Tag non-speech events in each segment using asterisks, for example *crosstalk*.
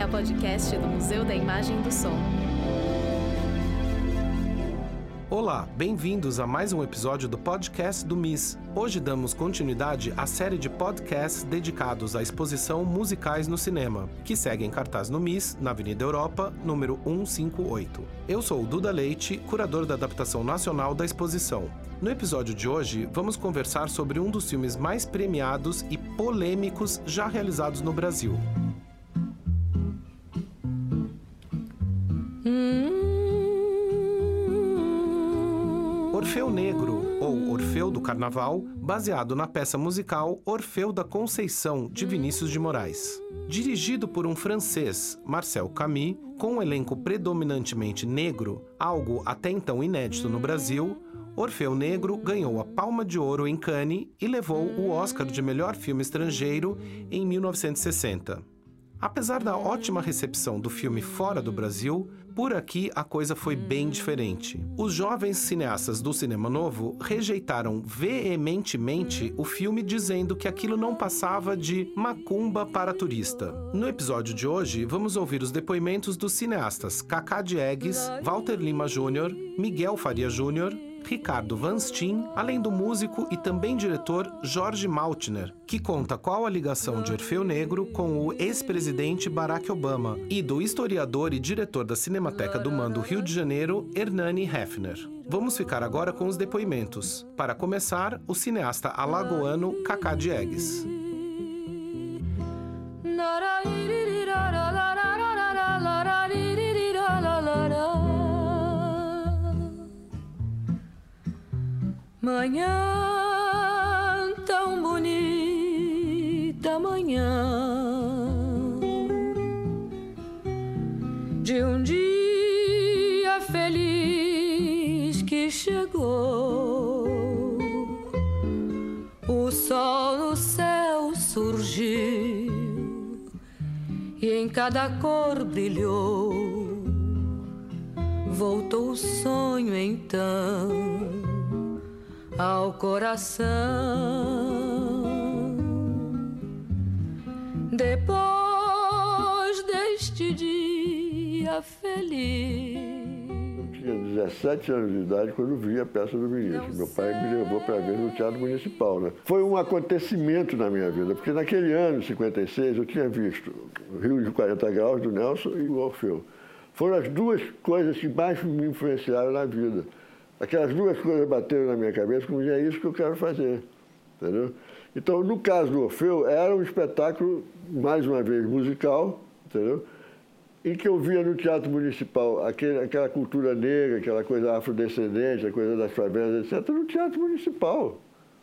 é o podcast do Museu da Imagem e do Som. Olá, bem-vindos a mais um episódio do podcast do MIS. Hoje damos continuidade à série de podcasts dedicados à exposição Musicais no Cinema, que segue em cartaz no MIS, na Avenida Europa, número 158. Eu sou o Duda Leite, curador da adaptação nacional da exposição. No episódio de hoje, vamos conversar sobre um dos filmes mais premiados e polêmicos já realizados no Brasil. Orfeu Negro, ou Orfeu do Carnaval, baseado na peça musical Orfeu da Conceição, de Vinícius de Moraes. Dirigido por um francês, Marcel Camus, com um elenco predominantemente negro, algo até então inédito no Brasil, Orfeu Negro ganhou a Palma de Ouro em Cannes e levou o Oscar de melhor filme estrangeiro em 1960. Apesar da ótima recepção do filme fora do Brasil, por aqui a coisa foi bem diferente. Os jovens cineastas do cinema novo rejeitaram veementemente o filme dizendo que aquilo não passava de macumba para turista. No episódio de hoje, vamos ouvir os depoimentos dos cineastas Cacá Diegues, Walter Lima Jr., Miguel Faria Jr., Ricardo Van Steen, além do músico e também diretor Jorge Maltner, que conta qual a ligação de Orfeu Negro com o ex-presidente Barack Obama, e do historiador e diretor da Cinemateca do Mando Rio de Janeiro, Hernani Hefner. Vamos ficar agora com os depoimentos. Para começar, o cineasta alagoano Cacá Diegues. Manhã tão bonita, manhã de um dia feliz que chegou. O sol no céu surgiu e em cada cor brilhou. Voltou o sonho então ao coração. Depois deste dia feliz. Eu tinha 17 anos de idade quando vi a peça do Vinícius. Meu pai me levou para ver no Teatro Municipal. Né? Foi um acontecimento na minha vida, porque naquele ano, 56, eu tinha visto o Rio de 40 Graus do Nelson e o Orfeu. Foram as duas coisas que mais me influenciaram na vida. Aquelas duas coisas bateram na minha cabeça, como é isso que eu quero fazer. Entendeu? Então, no caso do Orfeu, era um espetáculo, mais uma vez, musical, entendeu? em que eu via no Teatro Municipal aquele, aquela cultura negra, aquela coisa afrodescendente, a coisa das favelas, etc., no Teatro Municipal,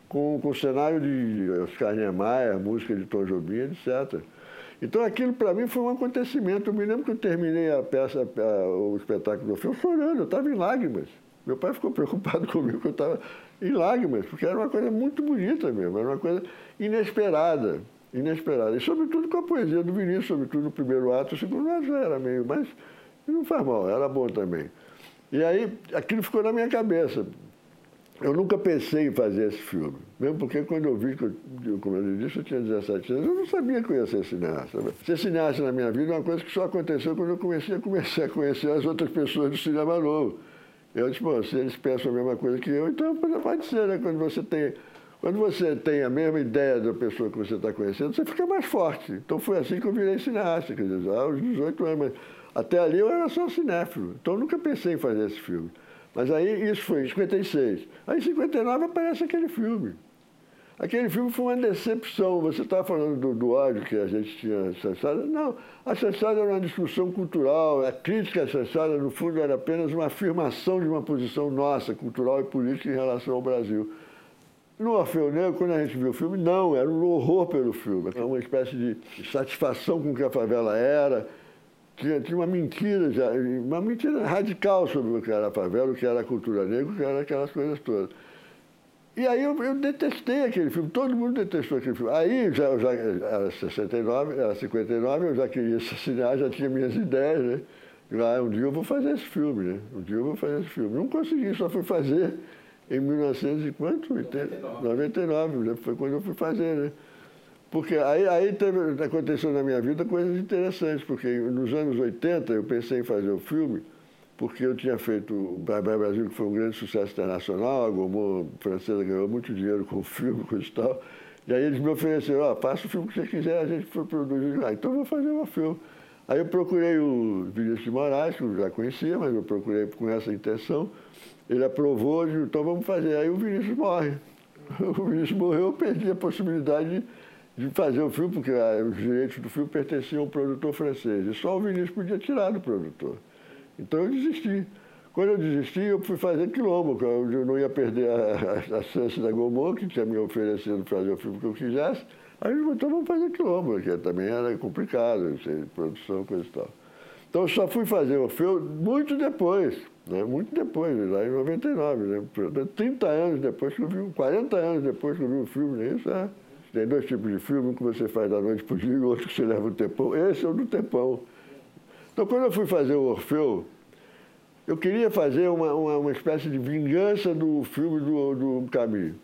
com, com o cenário de Oscar Niemeyer, música de Tom Jobim, etc. Então aquilo para mim foi um acontecimento. Eu me lembro que eu terminei a peça, a, o espetáculo do Orfeu chorando, eu estava em lágrimas. Meu pai ficou *laughs* preocupado comigo, que eu estava em lágrimas, porque era uma coisa muito bonita mesmo, era uma coisa inesperada, inesperada. E sobretudo com a poesia do Vinícius, sobretudo no primeiro ato, o segundo ato já era meio, mas não faz mal, era bom também. E aí aquilo ficou na minha cabeça. Eu nunca pensei em fazer esse filme, mesmo porque quando eu vi, como eu disse, eu tinha 17 anos, eu não sabia que eu ia ser cineasta. Ser cineasta na minha vida é uma coisa que só aconteceu quando eu comecei a, comecei a conhecer as outras pessoas do cinema novo. Eu disse, bom, se eles pensam a mesma coisa que eu, então pode ser, né? Quando você tem, quando você tem a mesma ideia da pessoa que você está conhecendo, você fica mais forte. Então foi assim que eu virei cineasta, quer dizer, aos 18 anos. Mas até ali eu era só cinéfilo, então eu nunca pensei em fazer esse filme. Mas aí isso foi em 56. Aí em 59 aparece aquele filme. Aquele filme foi uma decepção. Você estava falando do, do, ódio que a gente tinha acessado. Não, a acessada era uma discussão cultural. A crítica acessada, no fundo, era apenas uma afirmação de uma posição nossa, cultural e política, em relação ao Brasil. No Orfeu Negro, quando a gente viu o filme, não, era um horror pelo filme. Era uma espécie de satisfação com o que a favela era. Tinha, tinha uma mentira, já, uma mentira radical sobre o que era a favela, o que era a cultura negra, o que era aquelas coisas todas. E aí eu, eu, detestei aquele filme, todo mundo detestou aquele filme. Aí já, já era 69, era 59, eu já queria assassinar, já tinha minhas ideias, né? Ah, um dia eu vou fazer esse filme, né? Um dia eu vou fazer esse filme. Não consegui, só fui fazer em 1999, 99, né? foi quando eu fui fazer, né? Porque aí, aí teve, aconteceu na minha vida coisas interessantes, porque nos anos 80 eu pensei em fazer o filme, porque eu tinha feito o Bye Brasil, que foi um grande sucesso internacional, a Gaumont francesa ganhou muito dinheiro com o filme, com isso e tal. E aí eles me ofereceram, ó, oh, o filme que você quiser, a gente foi produzir. Ah, então eu vou fazer o filme. Aí eu procurei o Vinícius de Moraes, que eu já conhecia, mas eu procurei com essa intenção. Ele aprovou, disse, então vamos fazer. Aí o Vinícius morre. *laughs* O Vinícius morreu, eu perdi a possibilidade de, de fazer o filme, porque ah, os direitos do filme pertenciam ao produtor francês. E só o Vinícius podia tirar do produtor. Então eu desisti. Quando eu desisti, eu fui fazer quilombo, eu não ia perder a, a, chance da Gaumont, que tinha me oferecido fazer o filme que eu quisesse. Aí ele então vamos fazer quilombo, que também era complicado, produção, coisa e tal. Então eu só fui fazer o filme muito depois, né? muito depois, lá em 99, né? 30 anos depois que eu vi, 40 anos depois que eu vi o filme, né? isso é. Tem dois tipos de filme, um que você faz da noite para o dia e outro que você leva o tempão. Esse é o do tempão. Então quando eu fui fazer o Orfeu, eu queria fazer uma, uma, uma espécie de vingança do filme do, do Caminho.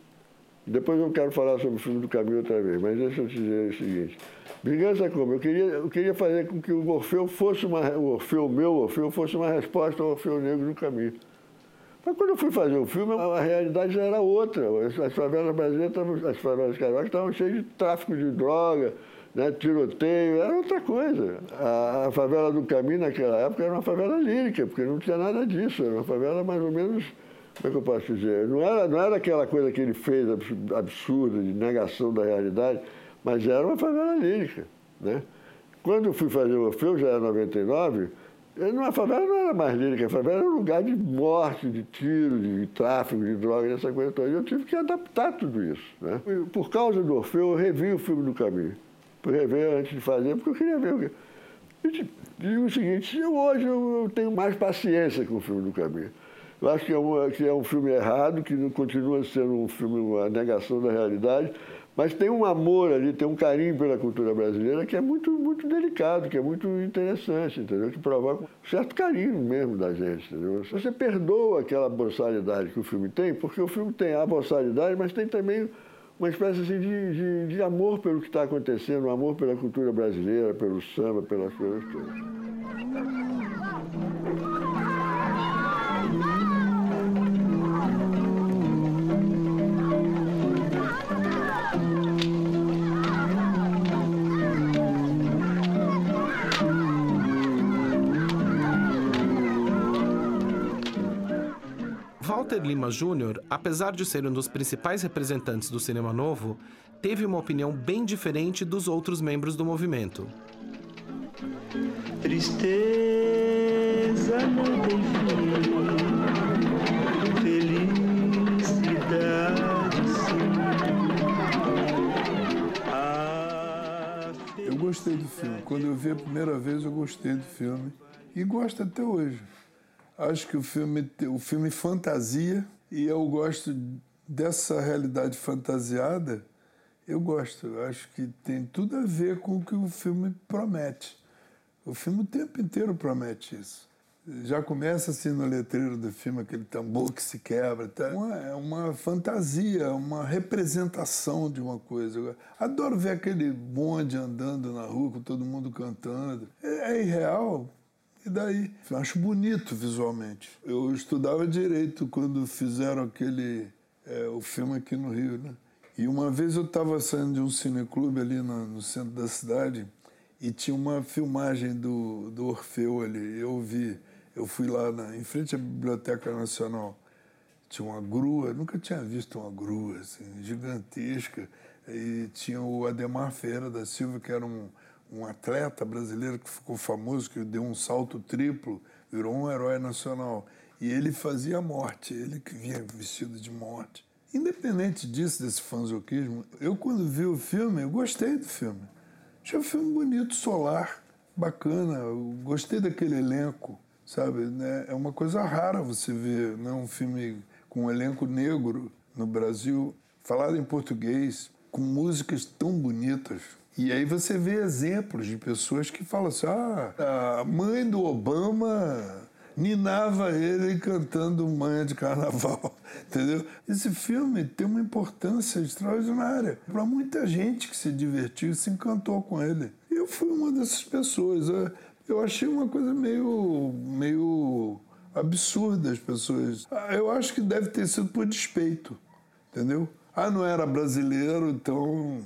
Depois eu quero falar sobre o filme do Caminho outra vez, mas deixa eu te dizer o seguinte. Vingança como? Eu queria, eu queria fazer com que o Orfeu fosse uma. O Orfeu meu, Orfeu fosse uma resposta ao Orfeu Negro do Caminho. Mas quando eu fui fazer o filme, a realidade já era outra. As favelas brasileiras, as favelas cariocas estavam cheias de tráfico de droga, né, tiroteio, era outra coisa. A, a, favela do Caminho, naquela época, era uma favela lírica, porque não tinha nada disso. Era uma favela mais ou menos, como é que eu posso dizer? Não era, não era aquela coisa que ele fez absurda, de negação da realidade, mas era uma favela lírica. Né? Quando eu fui fazer o Orfeu, já era 99, a favela não era mais lírica, a favela era um lugar de morte, de tiro, de tráfico, de drogas, essa coisa toda. E eu tive que adaptar tudo isso. Né? Por causa do Orfeu, eu revi o filme do Caminho para rever antes de fazer, porque eu queria ver o que. E digo o seguinte, eu, hoje eu, tenho mais paciência com o filme do Caminho. Eu acho que é, um, que é um filme errado, que continua sendo um filme, uma negação da realidade, mas tem um amor ali, tem um carinho pela cultura brasileira que é muito, muito delicado, que é muito interessante, entendeu? Que provoca um certo carinho mesmo da gente, entendeu? Você perdoa aquela boçalidade que o filme tem, porque o filme tem a boçalidade, mas tem também uma espécie assim, de, de, de amor pelo que está acontecendo, um amor pela cultura brasileira, pelo samba, pelas coisas todas. Walter Lima Jr., apesar de ser um dos principais representantes do cinema novo, teve uma opinião bem diferente dos outros membros do movimento. Tristeza não tem fim, felicidade sim. Eu gostei do filme. Quando eu vi a primeira vez, eu gostei do filme. E gosto até hoje. Acho que o filme, o filme fantasia e eu gosto dessa realidade fantasiada. Eu gosto. Eu acho que tem tudo a ver com o que o filme promete. O filme o tempo inteiro promete isso. Já começa assim no letreiro do filme, aquele tambor que se quebra. Tá? Uma, é uma fantasia, uma representação de uma coisa. Eu adoro ver aquele bonde andando na rua com todo mundo cantando. É, é irreal, e daí? Eu acho bonito visualmente. Eu estudava direito quando fizeram aquele é, o filme aqui no Rio, né? E uma vez eu estava saindo de um cineclube ali no, no, centro da cidade e tinha uma filmagem do, do Orfeu ali. Eu vi, eu fui lá na, em frente à Biblioteca Nacional. Tinha uma grua, nunca tinha visto uma grua assim, gigantesca. E tinha o Ademar Ferreira da Silva, que era um um atleta brasileiro que ficou famoso, que deu um salto triplo, virou um herói nacional. E ele fazia morte, ele que vinha vestido de morte. Independente disso, desse fanzoquismo, eu quando vi o filme, eu gostei do filme. Achei um filme bonito, solar, bacana, eu gostei daquele elenco, sabe? Né? É uma coisa rara você ver né? um filme com um elenco negro no Brasil, falado em português, com músicas tão bonitas, e aí você vê exemplos de pessoas que falam assim: ah, a mãe do Obama ninava ele cantando Manha de Carnaval. *laughs* Entendeu? Esse filme tem uma importância extraordinária para muita gente que se divertiu e se encantou com ele. Eu fui uma dessas pessoas. Eu achei uma coisa meio, meio absurda as pessoas. Ah, eu acho que deve ter sido por despeito, entendeu? Ah, não era brasileiro, então.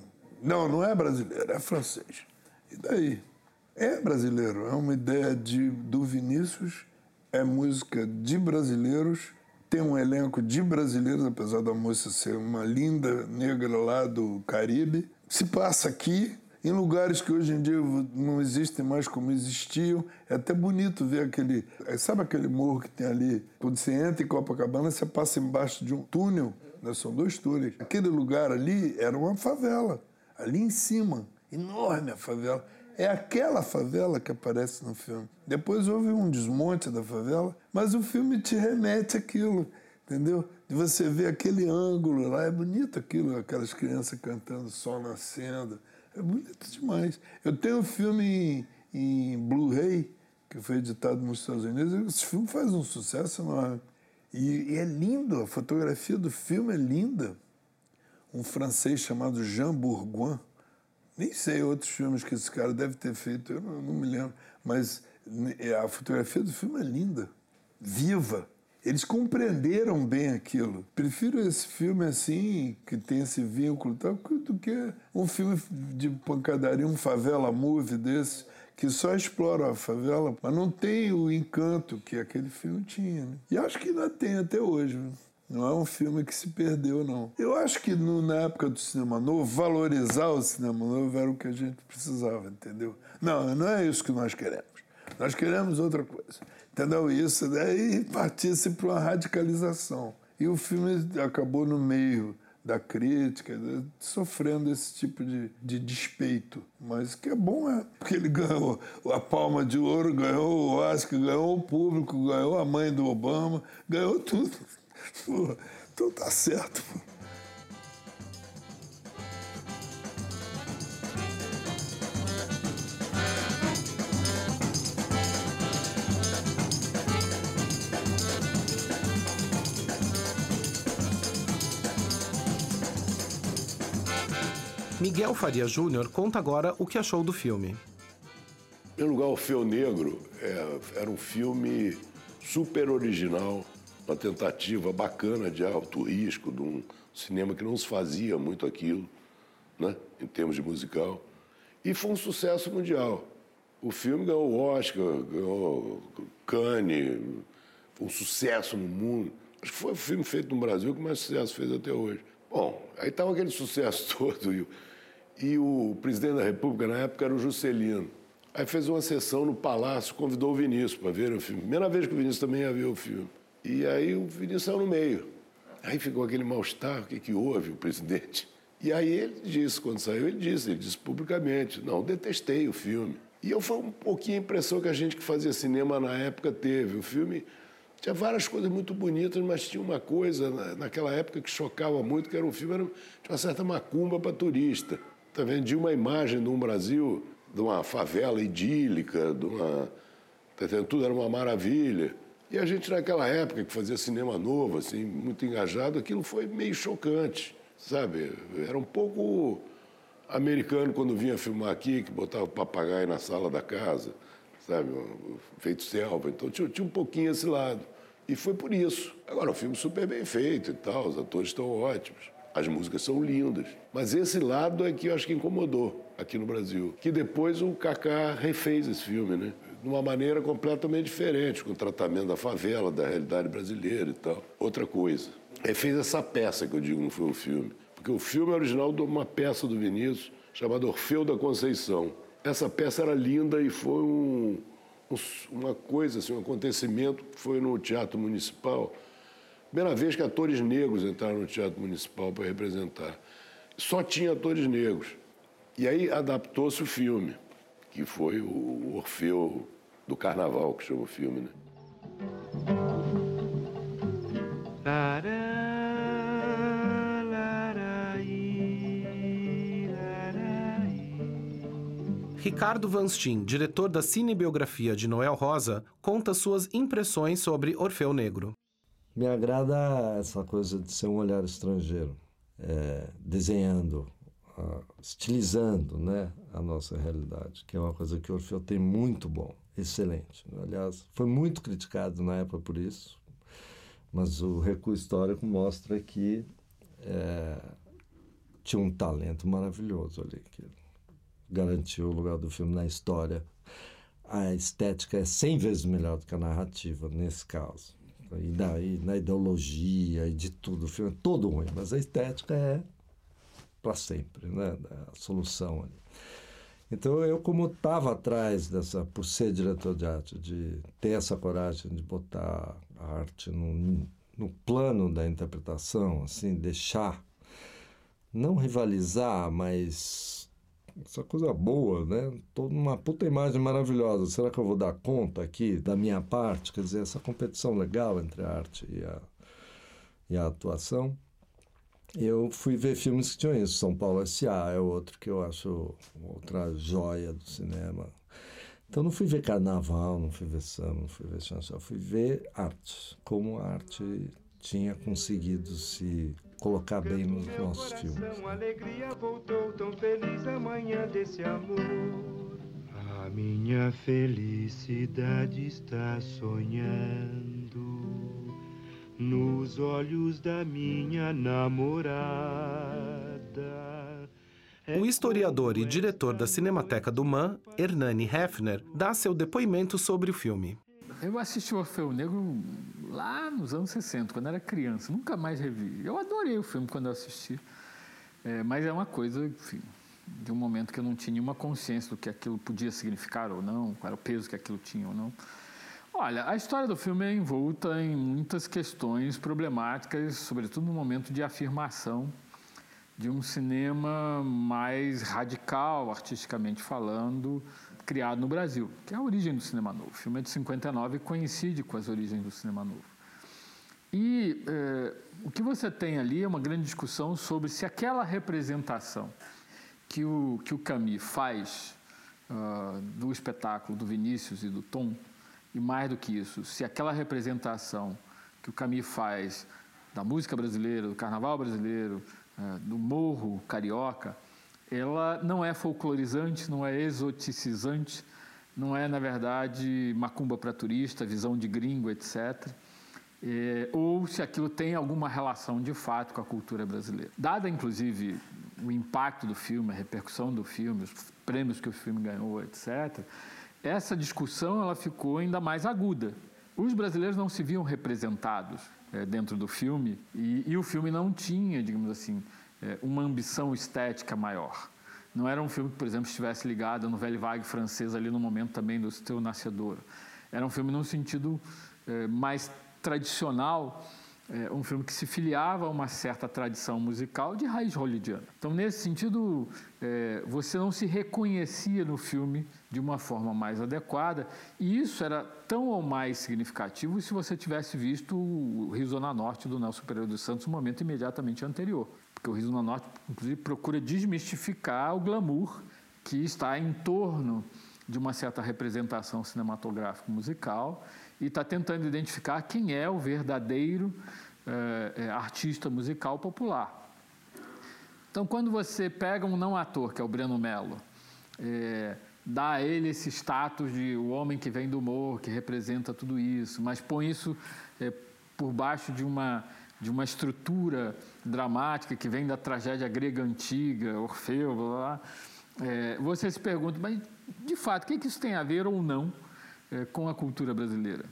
Não, não é brasileiro, é francês. E daí? É brasileiro, é uma ideia de, do Vinícius, é música de brasileiros, tem um elenco de brasileiros, apesar da moça ser uma linda negra lá do Caribe. Se passa aqui, em lugares que hoje em dia não existem mais como existiam. É até bonito ver aquele. Sabe aquele morro que tem ali? Quando você entra em Copacabana, você passa embaixo de um túnel. Né? São dois túneis. Aquele lugar ali era uma favela. Ali em cima. Enorme a favela. É aquela favela que aparece no filme. Depois houve um desmonte da favela, mas o filme te remete àquilo, entendeu? De você ver aquele ângulo lá, é bonito aquilo, aquelas crianças cantando, sol nascendo. É bonito demais. Eu tenho um filme em, em Blu-ray, que foi editado nos Estados Unidos. Esse filme faz um sucesso enorme. E, e, é lindo, a fotografia do filme é linda. Um francês chamado Jean Bourgoin. Nem sei outros filmes que esse cara deve ter feito, eu não, não me lembro. Mas a fotografia do filme é linda, viva. Eles compreenderam bem aquilo. Prefiro esse filme assim, que tem esse vínculo tal, do que um filme de pancadaria, um favela movie desse, que só explora a favela, mas não tem o encanto que aquele filme tinha. Né? E acho que ainda tem até hoje. Não é um filme que se perdeu, não. Eu acho que no, na época do cinema novo, valorizar o cinema novo era o que a gente precisava, entendeu? Não, não é isso que nós queremos. Nós queremos outra coisa. Entendeu? Isso daí partisse para uma radicalização. E o filme acabou no meio da crítica, sofrendo esse tipo de, de despeito. Mas que é bom, é. Porque ele ganhou a palma de ouro, ganhou o Oscar, ganhou o público, ganhou a mãe do Obama, ganhou tudo. Pô, então tá certo. Pô. Miguel Faria Júnior conta agora o que achou do filme. Em lugar, o Feu Negro é, era um filme super original, uma tentativa bacana de alto risco, de um cinema que não se fazia muito aquilo, né, em termos de musical. E foi um sucesso mundial. O filme ganhou o Oscar, ganhou Cannes, foi um sucesso no mundo. Acho que foi o filme feito no Brasil que mais sucesso fez até hoje. Bom, aí estava aquele sucesso *laughs* todo e, e, o presidente da República na época era o Juscelino. Aí fez uma sessão no Palácio, convidou o Vinícius para ver o filme. Primeira vez que o Vinícius também ia ver o filme. E aí o Vinícius saiu no meio. Aí ficou aquele mal-estar, o que, que houve, o presidente? E aí ele disse, quando saiu, ele disse, ele disse publicamente, não, detestei o filme. E eu foi um pouquinho a impressão que a gente que fazia cinema na época teve. O filme tinha várias coisas muito bonitas, mas tinha uma coisa naquela época que chocava muito, que era um filme, era, tinha uma certa macumba para turista. Tá vendo? De uma imagem de um Brasil, de uma favela idílica, de uma. Tá? Tudo era uma maravilha. E a gente, naquela época, que fazia cinema novo, assim, muito engajado, aquilo foi meio chocante, sabe? Era um pouco americano quando vinha filmar aqui, que botava o papagaio na sala da casa, sabe? Feito selva. Então tinha, tinha um pouquinho esse lado. E foi por isso. Agora, o filme super bem feito e tal, os atores estão ótimos, as músicas são lindas. Mas esse lado é que eu acho que incomodou aqui no Brasil. Que depois o Kaká refez esse filme, né? De uma maneira completamente diferente, com o tratamento da favela, da realidade brasileira e tal. Outra coisa. Ele fez essa peça que eu digo não foi um filme. Porque o filme é original de uma peça do Vinícius chamada Orfeu da Conceição. Essa peça era linda e foi um, uma coisa, assim, um acontecimento que foi no Teatro Municipal. Primeira vez que atores negros entraram no Teatro Municipal para representar. Só tinha atores negros. E aí adaptou-se o filme, que foi o Orfeu do Carnaval, que chama o filme, né? Ricardo Van Steen, diretor da cinebiografia de Noel Rosa, conta suas impressões sobre Orfeu Negro. Me agrada essa coisa de ser um olhar estrangeiro, é, desenhando, uh, estilizando né, a nossa realidade, que é uma coisa que o Orfeu tem muito bom, excelente. Aliás, foi muito criticado na época por isso, mas o recuo histórico mostra que é, tinha um talento maravilhoso ali, que garantiu o lugar do filme na história. A estética é 100 vezes melhor do que a narrativa, nesse caso. E daí, na ideologia e de tudo, o filme é todo ruim, mas a estética é para sempre, né? A solução ali. Então eu como estava atrás dessa, por ser diretor de arte, de ter essa coragem de botar a arte no, no plano da interpretação, assim, deixar, não rivalizar, mas essa coisa boa, né? Toda uma puta imagem maravilhosa. Será que eu vou dar conta aqui da minha parte? Quer dizer, essa competição legal entre a arte e a, e a atuação. Eu fui ver filmes que tinham isso. São Paulo S.A. é outro que eu acho outra joia do cinema. Então não fui ver carnaval, não fui ver samba, não fui ver chanchão, fui ver arte, como a arte tinha conseguido se colocar bem nos nossos filmes. A alegria voltou tão feliz amanhã desse amor. A minha felicidade está sonhando nos olhos da minha namorada. O historiador e diretor da Cinemateca do MAN, Hernani Hefner, dá seu depoimento sobre o filme. Eu assisti o Orfeu Negro lá nos anos 60, quando era criança. Nunca mais revi. Eu adorei o filme quando eu assisti. É, mas é uma coisa, enfim, de um momento que eu não tinha nenhuma consciência do que aquilo podia significar ou não, qual era o peso que aquilo tinha ou não. Olha, a história do filme é envolta em muitas questões problemáticas, sobretudo no momento de afirmação de um cinema mais radical, artisticamente falando, criado no Brasil, que é a origem do cinema novo. O filme é de 59 e coincide com as origens do cinema novo. E eh, o que você tem ali é uma grande discussão sobre se aquela representação que o, que o Camus faz uh, do espetáculo do Vinícius e do Tom e mais do que isso, se aquela representação que o Camille faz da música brasileira, do carnaval brasileiro, é, do morro carioca, ela não é folclorizante, não é exoticizante, não é, na verdade, macumba para turista, visão de gringo, etc. É, ou se aquilo tem alguma relação de fato com a cultura brasileira. Dada, inclusive, o impacto do filme, a repercussão do filme, os prêmios que o filme ganhou, etc., essa discussão ela ficou ainda mais aguda. Os brasileiros não se viam representados é, dentro do filme e, e, o filme não tinha, digamos assim, é, uma ambição estética maior. Não era um filme que, por exemplo, estivesse ligado no velho vague francês ali no momento também do seu nascedor. Era um filme num sentido é, mais tradicional é, um filme que se filiava a uma certa tradição musical de raiz hollywoodiana. Então, nesse sentido, é, você não se reconhecia no filme de uma forma mais adequada, e isso era tão ou mais significativo se você tivesse visto o Rio Zona Norte do Nelson Pereira dos Santos no momento imediatamente anterior. Porque o Rio Zona Norte, inclusive, procura desmistificar o glamour que está em torno de uma certa representação cinematográfica musical e está tentando identificar quem é o verdadeiro é, artista musical popular. Então, quando você pega um não ator, que é o Breno Mello, é, dá a ele esse status de o homem que vem do humor, que representa tudo isso, mas põe isso é, por baixo de uma, de uma estrutura dramática que vem da tragédia grega antiga, Orfeu, blá, blá, é, você se pergunta, mas de fato, o que, que isso tem a ver ou não é, com a cultura brasileira?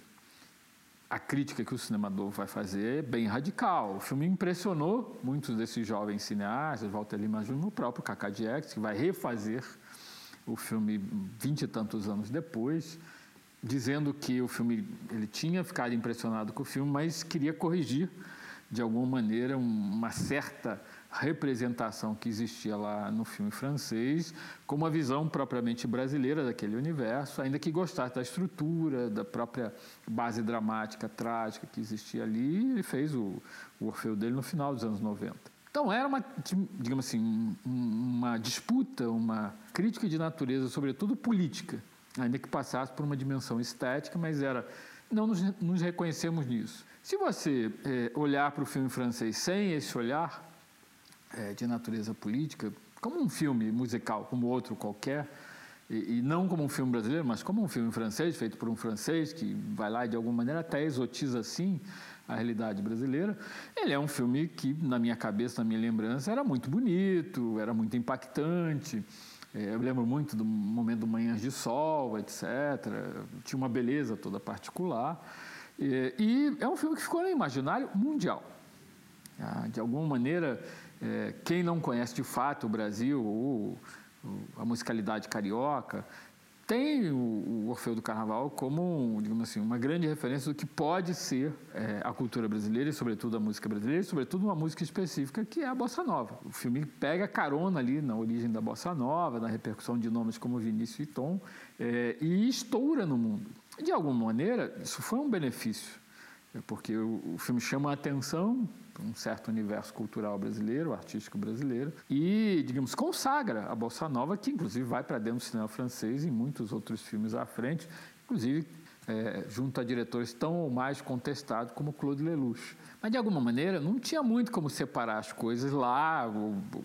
A crítica que o cinema novo vai fazer é bem radical. O filme impressionou muitos desses jovens cineastas, Walter Lima Jr., o próprio Cacá Diex, que vai refazer o filme vinte e tantos anos depois, dizendo que o filme ele tinha ficado impressionado com o filme, mas queria corrigir de alguma maneira uma certa representação que existia lá no filme francês, com uma visão propriamente brasileira daquele universo, ainda que gostasse da estrutura, da própria base dramática, trágica que existia ali, ele fez o, o Orfeu dele no final dos anos 90. Então era uma, digamos assim, uma disputa, uma crítica de natureza, sobretudo política, ainda que passasse por uma dimensão estética, mas era não nos, nos reconhecemos nisso. Se você é, olhar para o filme francês sem esse olhar é, de natureza política, como um filme musical, como outro qualquer, e, e, não como um filme brasileiro, mas como um filme francês, feito por um francês, que vai lá e de alguma maneira até exotiza assim a realidade brasileira. Ele é um filme que, na minha cabeça, na minha lembrança, era muito bonito, era muito impactante. É, eu lembro muito do momento do Manhãs de Sol, etc. Tinha uma beleza toda particular. E é um filme que ficou no imaginário mundial. Ah, de alguma maneira, é, quem não conhece de fato o Brasil ou a musicalidade carioca, tem o, Orfeu do Carnaval como, digamos assim, uma grande referência do que pode ser é, a cultura brasileira e, sobretudo, a música brasileira e, sobretudo, uma música específica que é a bossa nova. O filme pega carona ali na origem da bossa nova, na repercussão de nomes como Vinícius e Tom, é, e estoura no mundo. De alguma maneira, isso foi um benefício, é, porque o, o filme chama a atenção um certo universo cultural brasileiro, artístico brasileiro, e, digamos, consagra a Bossa Nova, que inclusive vai para dentro do cinema francês e muitos outros filmes à frente, inclusive é, junto a diretores tão ou mais contestados como Claude Lelouch. Mas, de alguma maneira, não tinha muito como separar as coisas lá,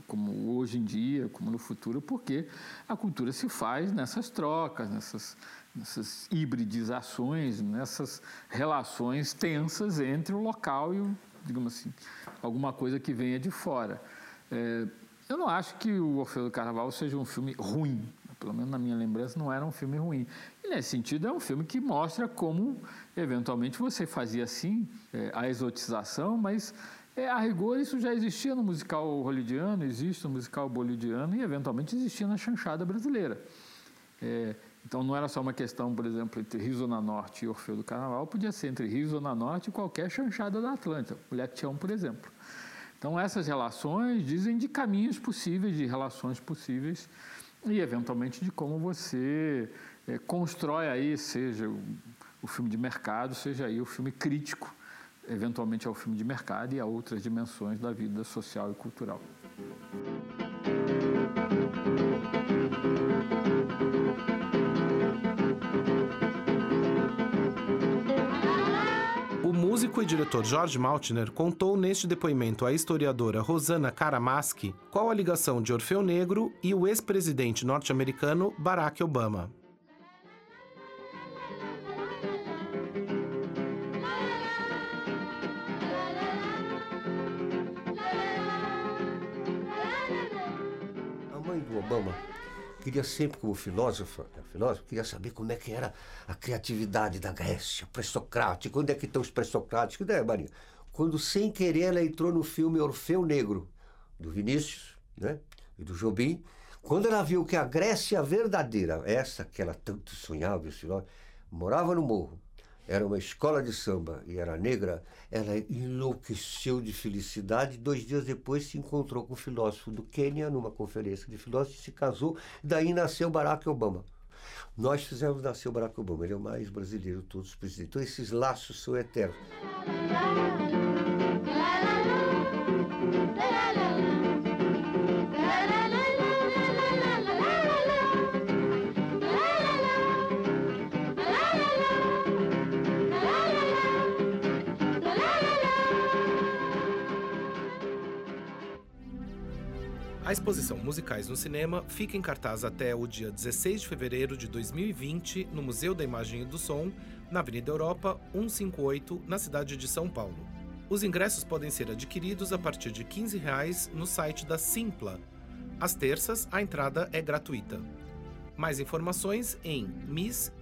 como hoje em dia, como no futuro, porque a cultura se faz nessas trocas, nessas, nessas hibridizações, nessas relações tensas entre o local e o digamos assim, alguma coisa que venha de fora. É, eu não acho que o Orfeu do Carnaval seja um filme ruim, pelo menos na minha lembrança não era um filme ruim. E nesse sentido é um filme que mostra como, eventualmente, você fazia assim é, a exotização, mas é, a rigor isso já existia no musical hollywoodiano, existe no musical boliviano e eventualmente existia na chanchada brasileira. É, então não era só uma questão, por exemplo, entre Rio Zona Norte e Orfeu do Carnaval, podia ser entre Rio Zona Norte e qualquer chanchada da Atlântica, Mulher Tião, por exemplo. Então essas relações dizem de caminhos possíveis, de relações possíveis e eventualmente de como você é, constrói aí, seja o, o filme de mercado, seja aí o filme crítico, eventualmente ao filme de mercado e a outras dimensões da vida social e cultural. Músico e diretor George Maltner contou neste depoimento à historiadora Rosana Karamaski qual a ligação de Orfeu Negro e o ex-presidente norte-americano Barack Obama. A mãe do Obama queria sempre, como filósofa, filósofo, queria saber como é que era a criatividade da Grécia, pré-socrática, onde é que estão os pré-socráticos, né, Maria? Quando, sem querer, ela entrou no filme Orfeu Negro, do Vinícius né, e do Jobim, quando ela viu que a Grécia verdadeira, essa que ela tanto sonhava, morava no morro, era uma escola de samba e era negra, ela enlouqueceu de felicidade. Dois dias depois se encontrou com o filósofo do Quênia numa conferência de filósofos, se casou, daí nasceu Barack Obama. Nós fizemos nascer o Barack Obama, ele é o mais brasileiro de todos os presidentes. Então esses laços são eternos. A exposição Musicais no Cinema fica em cartaz até o dia 16 de fevereiro de 2020 no Museu da Imagem e do Som, na Avenida Europa 158, na cidade de São Paulo. Os ingressos podem ser adquiridos a partir de 15 reais no site da Simpla. Às terças, a entrada é gratuita. Mais informações em miss-sp.org.br.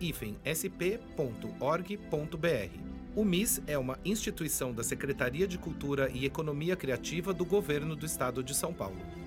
O MIS é uma instituição da Secretaria de Cultura e Economia Criativa do Governo do Estado de São Paulo.